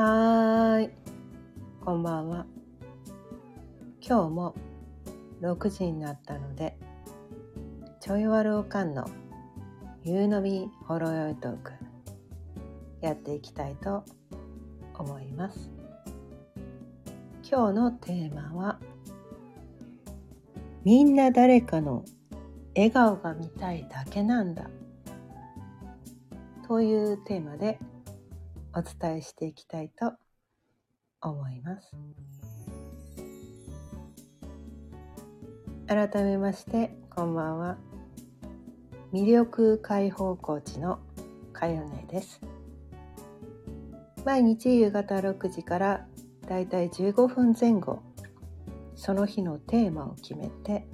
はーい、こんばんは。今日も6時になったので、ちょいわるおかんの夕飲みほろよいトークやっていきたいと思います。今日のテーマは、みんな誰かの笑顔が見たいだけなんだというテーマでお伝えしていきたいと思います。改めましてこんばんは。魅力解放コーチのかよねです。毎日夕方6時からだいたい15分前後その日のテーマを決めて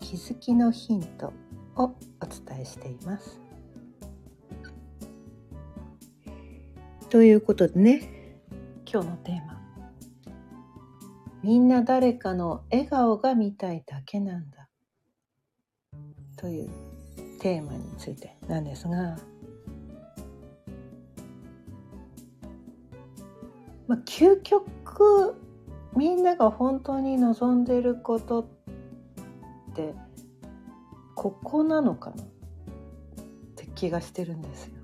気づきのヒントをお伝えしています。ということでね。今日のテーマ「みんな誰かの笑顔が見たいだけなんだ」というテーマについてなんですが、まあ、究極みんなが本当に望んでることってここなのかなって気がしてるんですよ。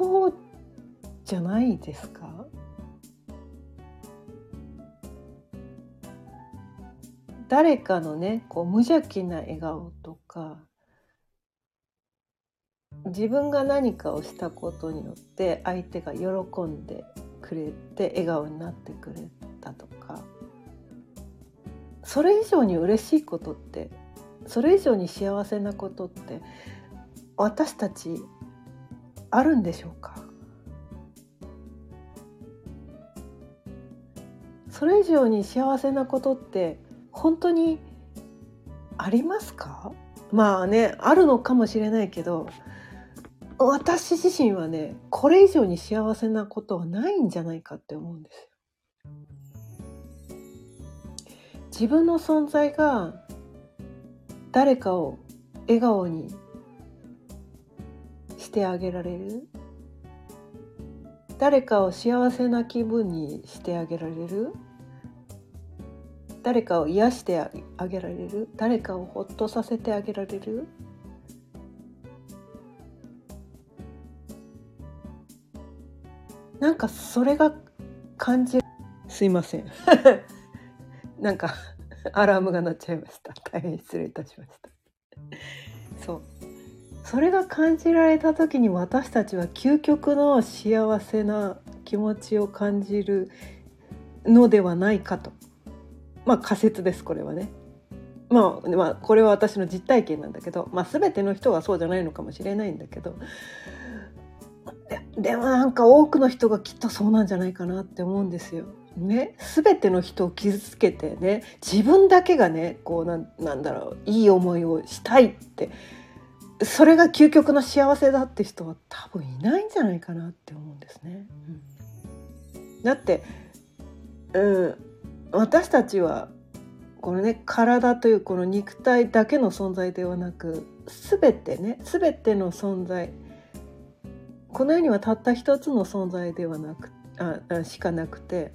そうじゃないですか？誰かのねこう無邪気な笑顔とか自分が何かをしたことによって相手が喜んでくれて笑顔になってくれたとかそれ以上に嬉しいことってそれ以上に幸せなことって私たちあるんでしょうか？それ以上に幸せなことって本当にありますか？まあねあるのかもしれないけど私自身はねこれ以上に幸せなことはないんじゃないかって思うんですよ。自分の存在が誰かを笑顔にしてあげられる？誰かを幸せな気分にしてあげられる？誰かを癒してあげられる？誰かをほっとさせてあげられる？なんかそれが感じすいません。なんか アラームが鳴っちゃいました。大変失礼いたしました。そうそれが感じられた時に私たちは究極の幸せな気持ちを感じるのではないかとまあ仮説ですこれはね。まあ、まあこれは私の実体験なんだけど、まあ、全ての人はそうじゃないのかもしれないんだけどでもなんか多くの人がきっとそうなんじゃないかなって思うんですよ。ね、全ての人を傷つけてね自分だけがねこうなんなんだろういい思いをしたいってそれが究極の幸せだって人は多分いないんじゃないかなって思うんですね。うん、だって、うん、私たちはこのね体というこの肉体だけの存在ではなく全てね全ての存在この世にはたった一つの存在ではなくあしかなくて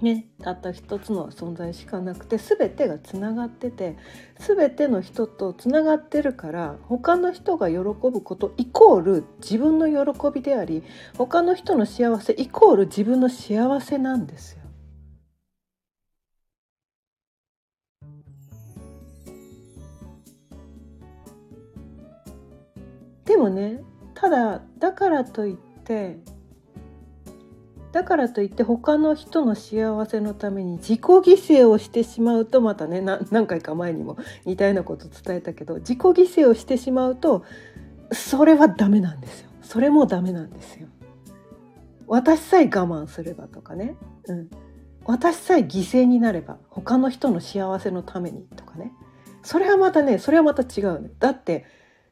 ね、たった一つの存在しかなくて全てがつながってて全ての人とつながってるから他の人が喜ぶことイコール自分の喜びであり他の人の幸せイコール自分の幸せなんですよ。でもねただだからといってだからといって他の人の幸せのために自己犠牲をしてしまうとまたね何回か前にも似たようなこと伝えたけど自己犠牲をしてしまうとそれはダメなんですよ。それもダメなんですよ。私さえ我慢すればとかね、うん、私さえ犠牲になれば他の人の幸せのためにとかね。それはまたねそれはまた違うだって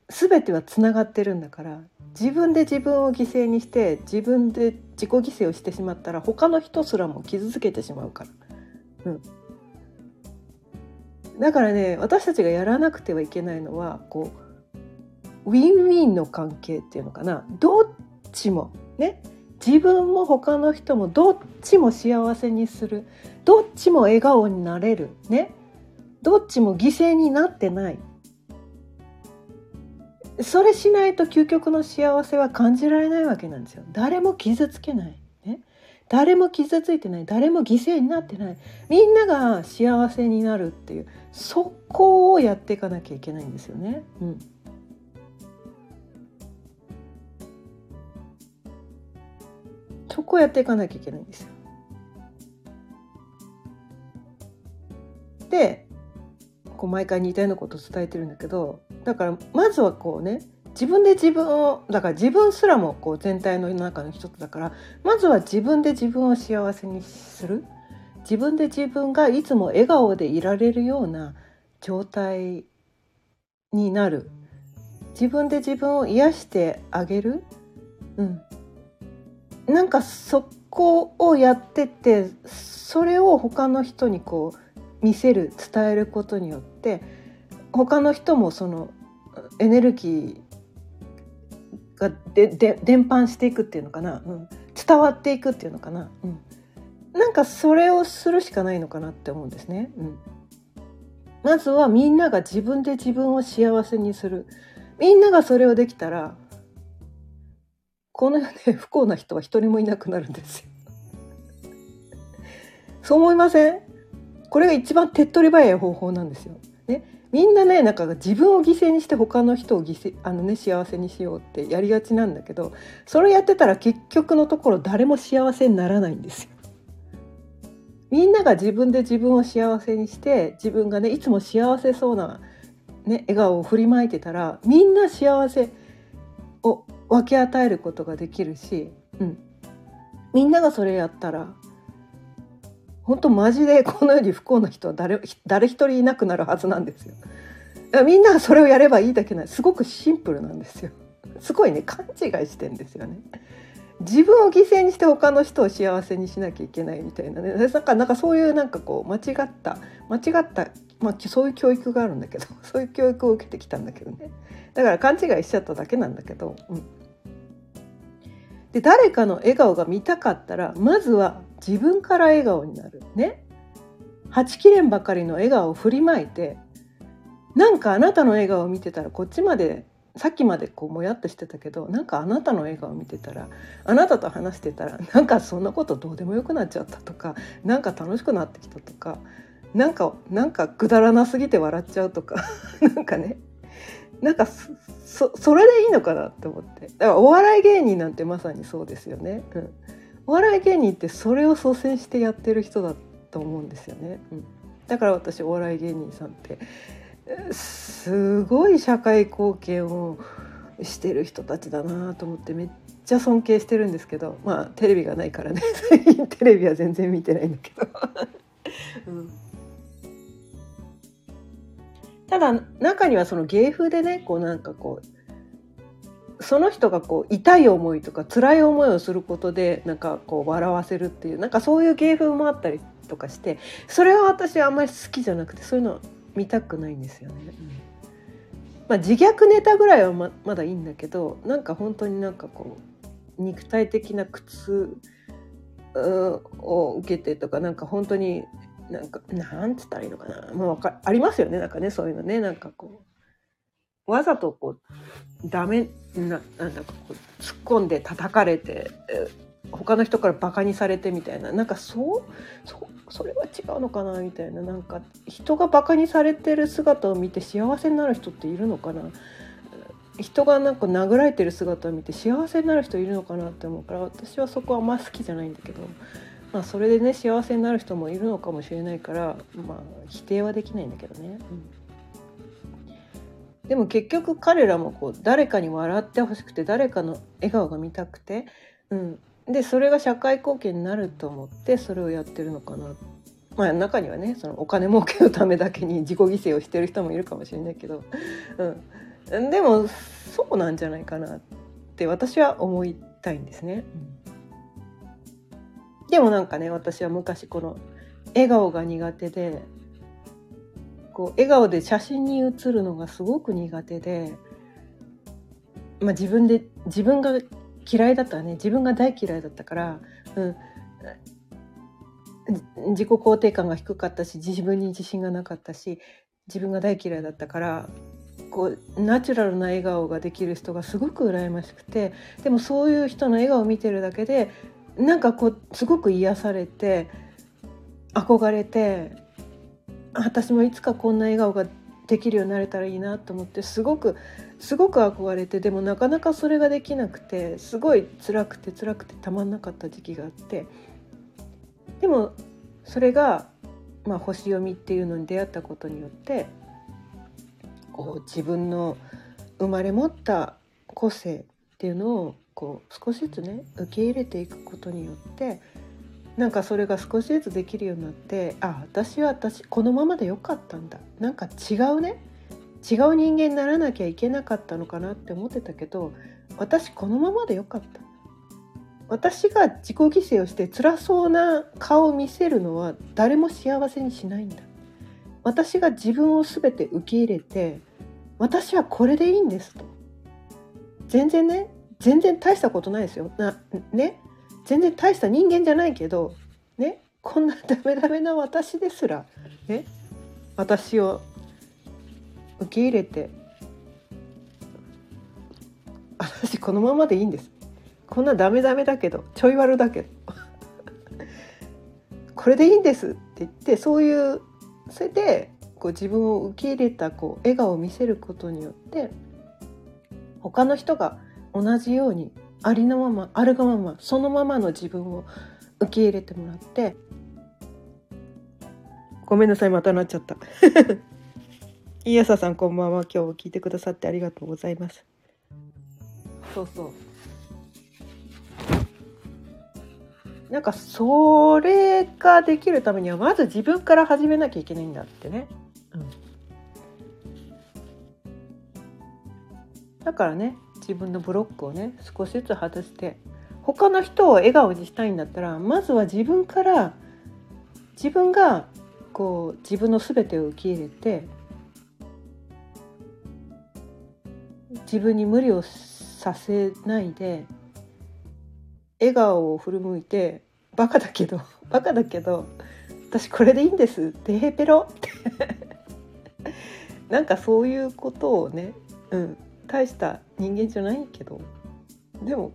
全てはつながってるんだから自分で自分を犠牲にして自分で自己犠牲をしてしまったら他の人すらも傷つけてしまうから。うん、だからね私たちがやらなくてはいけないのはこうウィンウィンの関係っていうのかな。どっちもね。自分も他の人もどっちも幸せにする。どっちも笑顔になれる。ね。どっちも犠牲になってない。それしないと究極の幸せは感じられないわけなんですよ。誰も傷つけない。ね。誰も傷ついてない。誰も犠牲になってない。みんなが幸せになるっていうそこをやっていかなきゃいけないんですよね。うん。そこをやっていかなきゃいけないんですよ。でこう毎回似たようなことを伝えてるんだけどだからまずはこうね自分で自分をだから自分すらもこう全体の中の一つだからまずは自分で自分を幸せにする。自分で自分がいつも笑顔でいられるような状態になる。自分で自分を癒してあげる、うん、なんかそこをやっててそれを他の人にこう見せる伝えることによって他の人もそのエネルギーがでで伝播していくっていうのかな、うん、伝わっていくっていうのかな、うん、なんかそれをするしかないのかなって思うんですね。うん、まずはみんなが自分で自分を幸せにする。みんながそれをできたらこの世で 不幸な人は一人もいなくなるんですよ。そう思いません？これが一番手っ取り早い方法なんですよ。ね、みんなねなんか自分を犠牲にして他の人を犠牲あの、ね、幸せにしようってやりがちなんだけどそれやってたら結局のところ誰も幸せにならないんですよ。みんなが自分で自分を幸せにして自分がねいつも幸せそうな、ね、笑顔を振りまいてたらみんな幸せを分け与えることができるし、うん、みんながそれやったら本当マジでこの世に不幸な人は誰誰一人いなくなるはずなんですよ。みんながそれをやればいいだけないすごくシンプルなんですよ。すごいね勘違いしてんですよね。自分を犠牲にして他の人を幸せにしなきゃいけないみたいなねなんかなんかそういうなんかこう間違った間違った、まあ、そういう教育があるんだけど そういう教育を受けてきたんだけどねだから勘違いしちゃっただけなんだけど、うん、で誰かの笑顔が見たかったらまずは自分から笑顔になるね。はちきれんばかりの笑顔を振りまいてなんかあなたの笑顔を見てたらこっちまでさっきまでこうもやっとしてたけどなんかあなたの笑顔を見てたらあなたと話してたらなんかそんなことどうでもよくなっちゃったとかなんか楽しくなってきたとかなんかなんかくだらなすぎて笑っちゃうとか なんかね。なんかそそれでいいのかなって思って。だからお笑い芸人なんてまさにそうですよね、うん、お笑い芸人ってそれを率先してやってる人だと思うんですよね、うん、だから私お笑い芸人さんってすごい社会貢献をしてる人たちだなと思ってめっちゃ尊敬してるんですけどまあテレビがないからね。最 近テレビは全然見てないんだけど、うん。ただ中にはその芸風でねこうなんかこうその人がこう痛い思いとか辛い思いをすることでなんかこう笑わせるっていうなんかそういう芸風もあったりとかしてそれは私はあんまり好きじゃなくてそういうの見たくないんですよね。うん。まあ、自虐ネタぐらいはままだいいんだけどなんか本当になんかこう肉体的な苦痛を受けてとかなんか本当になんかなんつったらいいのかな。もうかありますよね。なんかねそういうのね。なんかこうわざとこうダメななんだかこう突っ込んで叩かれて他の人からバカにされてみたいな。なんかそうそそれは違うのかなみたいな。なんか人がバカにされてる姿を見て幸せになる人っているのかな。人がなんか殴られてる姿を見て幸せになる人いるのかなって思うから私はそこはあんま好きじゃないんだけど。まあ、それでね幸せになる人もいるのかもしれないから、まあ、否定はできないんだけどね。うん、でも結局彼らもこう誰かに笑ってほしくて誰かの笑顔が見たくて、うん、でそれが社会貢献になると思ってそれをやってるのかな。まあ中にはねそのお金儲けのためだけに 自己犠牲をしてる人もいるかもしれないけど、うん、でもそうなんじゃないかなって私は思いたいんですね。でもなんかね私は昔この笑顔が苦手でこう笑顔で写真に写るのがすごく苦手で、まあ、自分で自分が嫌いだったね自分が大嫌いだったから、うん、自己肯定感が低かったし自分に自信がなかったし自分が大嫌いだったからこうナチュラルな笑顔ができる人がすごく羨ましくてでもそういう人の笑顔を見てるだけでなんかこうすごく癒されて憧れて私もいつかこんな笑顔ができるようになれたらいいなと思ってすごくすごく憧れてでもなかなかそれができなくてすごい辛くて辛くてたまんなかった時期があってでもそれが、まあ、星読みっていうのに出会ったことによってこう自分の生まれ持った個性っていうのをこう少しずつね受け入れていくことによってなんかそれが少しずつできるようになってあ私は私このままでよかったんだ。なんか違うね。違う人間にならなきゃいけなかったのかなって思ってたけど私このままでよかった。私が自己犠牲をして辛そうな顔を見せるのは誰も幸せにしないんだ。私が自分を全て受け入れて私はこれでいいんですと。全然ね全然大したことないですよ。なね？全然大した人間じゃないけどねこんなダメダメな私ですらね私を受け入れて私このままでいいんです。こんなダメダメだけどちょい悪だけど。これでいいんですって言ってそういうそれでこう自分を受け入れたこう笑顔を見せることによって他の人が同じようにありのままあるがままそのままの自分を受け入れてもらってごめんなさいまたなっちゃった。いやささんこんばんは。今日聞いてくださってありがとうございます。そうそう。なんかそれができるためにはまず自分から始めなきゃいけないんだってね、うん、だからね自分のブロックをね少しずつ外して他の人を笑顔にしたいんだったらまずは自分から自分がこう自分の全てを受け入れて自分に無理をさせないで笑顔を振り向いて「バカだけど バカだけど私これでいいんです」って「へペロ」って。なんかそういうことをね、うん、大した人間じゃないけどでも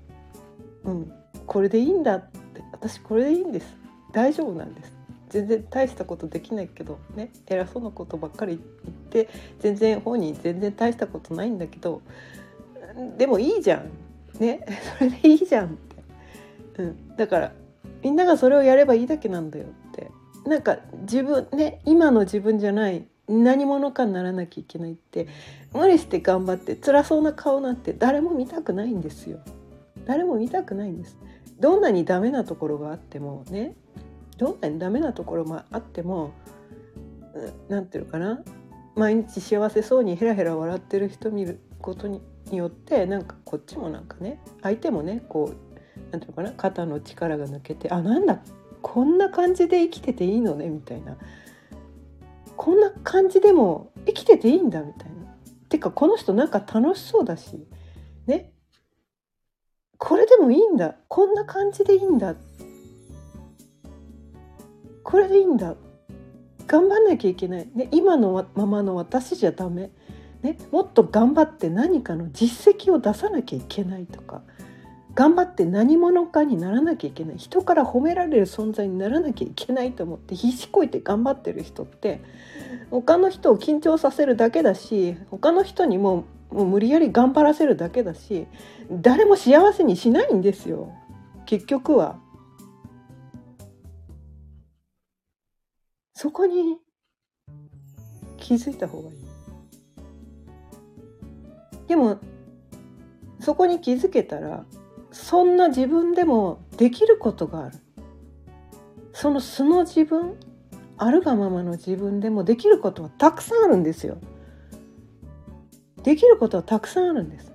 うんこれでいいんだって私これでいいんです。大丈夫なんです。全然大したことできないけどね偉そうなことばっかり言って全然本人全然大したことないんだけどでもいいじゃん。ね それでいいじゃんって、うん、だからみんながそれをやればいいだけなんだよって。なんか自分ね今の自分じゃない何者かにならなきゃいけないって無理して頑張って辛そうな顔なんて誰も見たくないんですよ。誰も見たくないんです。どんなにダメなところがあってもね。どんなにダメなところもあっても何て言うのかな。毎日幸せそうにヘラヘラ笑ってる人見ることによってなんかこっちもなんかね相手もねこう何て言うのかな。肩の力が抜けてあなんだ。こんな感じで生きてていいのねみたいな。こんな感じでも生きてていいんだみたいな。てかこの人なんか楽しそうだし。ね。これでもいいんだ。こんな感じでいいんだ。これでいいんだ。頑張んなきゃいけない、ね、今のままの私じゃダメ、ね、もっと頑張って何かの実績を出さなきゃいけないとか。頑張って何者かにならなきゃいけない人から褒められる存在にならなきゃいけないと思って必死こいて頑張ってる人って他の人を緊張させるだけだし他の人にももう無理やり頑張らせるだけだし誰も幸せにしないんですよ結局は。そこに気づいた方がいい。でもそこに気づけたらそんな自分でもできることがある。その素の自分あるがままの自分でもできることはたくさんあるんですよ。できることはたくさんあるんです。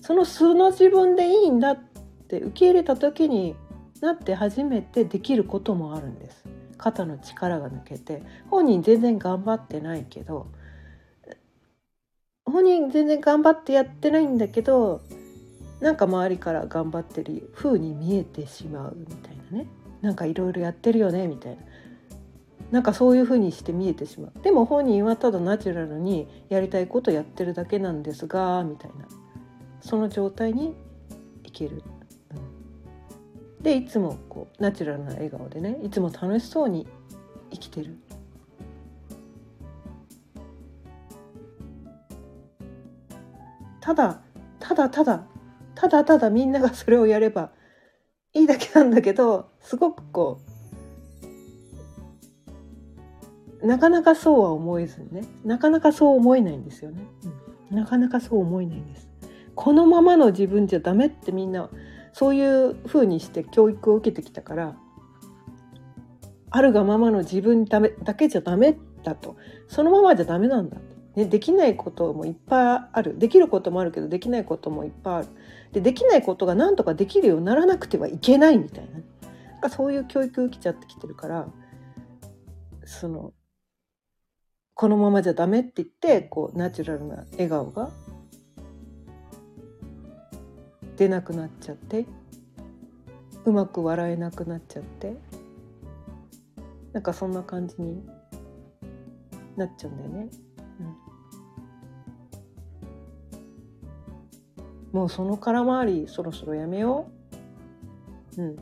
その素の自分でいいんだって受け入れた時になって初めてできることもあるんです。肩の力が抜けて。本人全然頑張ってないけど。本人全然頑張ってやってないんだけどなんか周りから頑張ってる風に見えてしまうみたいなね。なんかいろいろやってるよねみたいな。なんかそういう風にして見えてしまう。でも本人はただナチュラルにやりたいことやってるだけなんですがみたいな。その状態にいける。でいつもこうナチュラルな笑顔でねいつも楽しそうに生きてる。ただただただただただみんながそれをやればいいだけなんだけどすごくこうなかなかそうは思えずにねなかなかそう思えないんですよね、うん、なかなかそう思えないんです。このままの自分じゃダメってみんなそういう風にして教育を受けてきたからあるがままの自分だけじゃダメだと。そのままじゃダメなんだね、できないこともいっぱいある。できることもあるけどできないこともいっぱいあるでできないことが何とかできるようにならなくてはいけないみたいななんかそういう教育受けちゃってきてるからそのこのままじゃダメって言ってこうナチュラルな笑顔が出なくなっちゃってうまく笑えなくなっちゃってなんかそんな感じになっちゃうんだよね。もうその空回りそろそろやめよう。うん。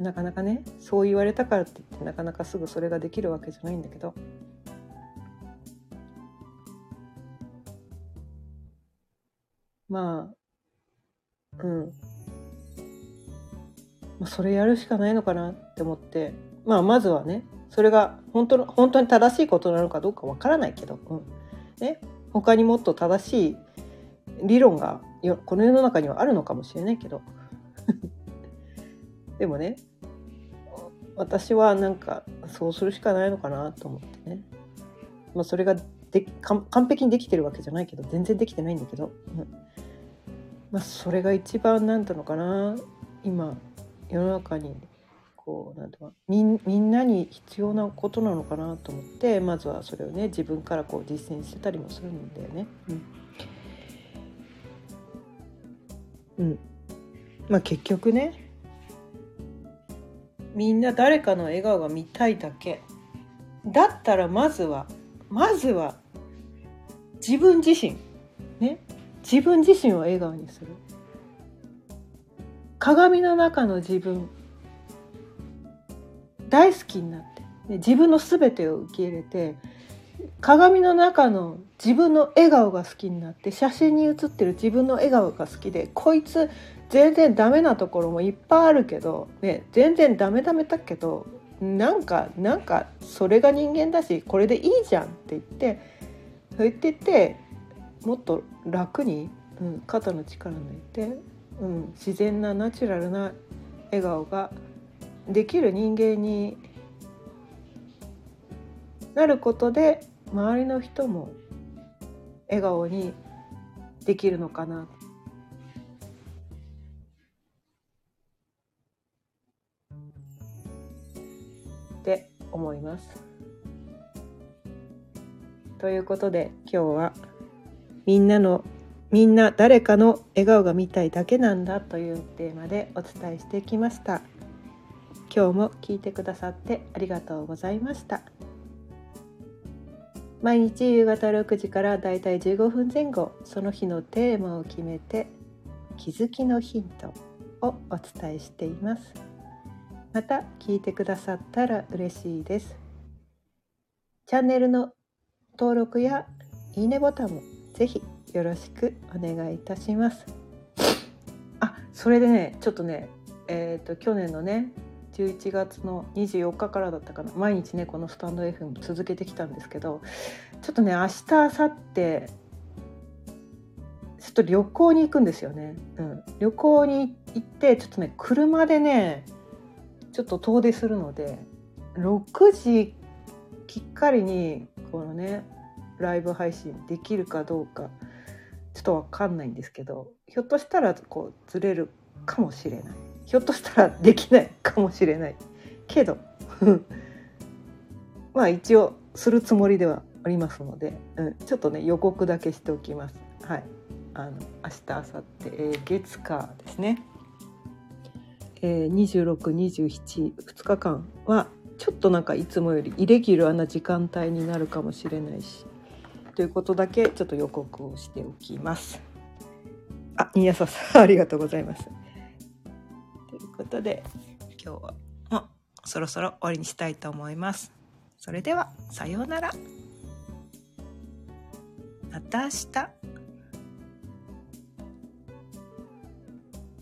なかなかねそう言われたからって言ってなかなかすぐそれができるわけじゃないんだけど。まあうん。まあそれやるしかないのかなって思って。まあまずはねそれが本当の本当に正しいことなのかどうかわからないけど、うん。ね、他にもっと正しい理論がこの世の中にはあるのかもしれないけど。でもね私はなんかそうするしかないのかなと思ってね、まあ、それがで完璧にできてるわけじゃないけど全然できてないんだけど、うんまあ、それが一番なんていうのかな。今世の中にこうなんていうのみみんなに必要なことなのかなと思ってまずはそれをね自分からこう実践してたりもするんだよね。うん。うん、まあ結局ね。みんな誰かの笑顔が見たいだけ。だったらまずはまずは自分自身。ね。自分自身を笑顔にする。鏡の中の自分。大好きになって。自分の全てを受け入れて鏡の中の自分の笑顔が好きになって写真に写ってる自分の笑顔が好きでこいつ全然ダメなところもいっぱいあるけど、ね、全然ダメダメだけどなんかなんかそれが人間だしこれでいいじゃんって言ってそう言っててもっと楽に、うん、肩の力抜いて、うん、自然なナチュラルな笑顔ができる人間になることで周りの人も笑顔にできるのかなって思います。ということで今日はみんなのみんな誰かの笑顔が見たいだけなんだというテーマでお伝えしてきました。今日も聞いてくださってありがとうございました。毎日夕方6時からだいたい15分前後その日のテーマを決めて気づきのヒントをお伝えしています。また聞いてくださったら嬉しいです。チャンネルの登録やいいねボタンもぜひよろしくお願いいたします。あそれでねちょっとねえっ、ー、と去年のね11月の24日からだったかな。毎日ねこのスタンド FM 続けてきたんですけどちょっとね明日明後日ちょっと旅行に行くんですよね、うん、旅行に行ってちょっとね車でねちょっと遠出するので6時きっかりにこのねライブ配信できるかどうかちょっと分かんないんですけどひょっとしたらこうずれるかもしれない。ひょっとしたらできないかもしれないけど まあ一応するつもりではありますので、うん、ちょっとね予告だけしておきます。はい、あの明日明後日、えー、月火ですね。えー、2627 2日間はちょっとなんかいつもよりイレギュラーな時間帯になるかもしれないしということだけちょっと予告をしておきます。あ、新谷さんありがとうございます。ということで今日はもうそろそろ終わりにしたいと思います。それではさようなら。また明日。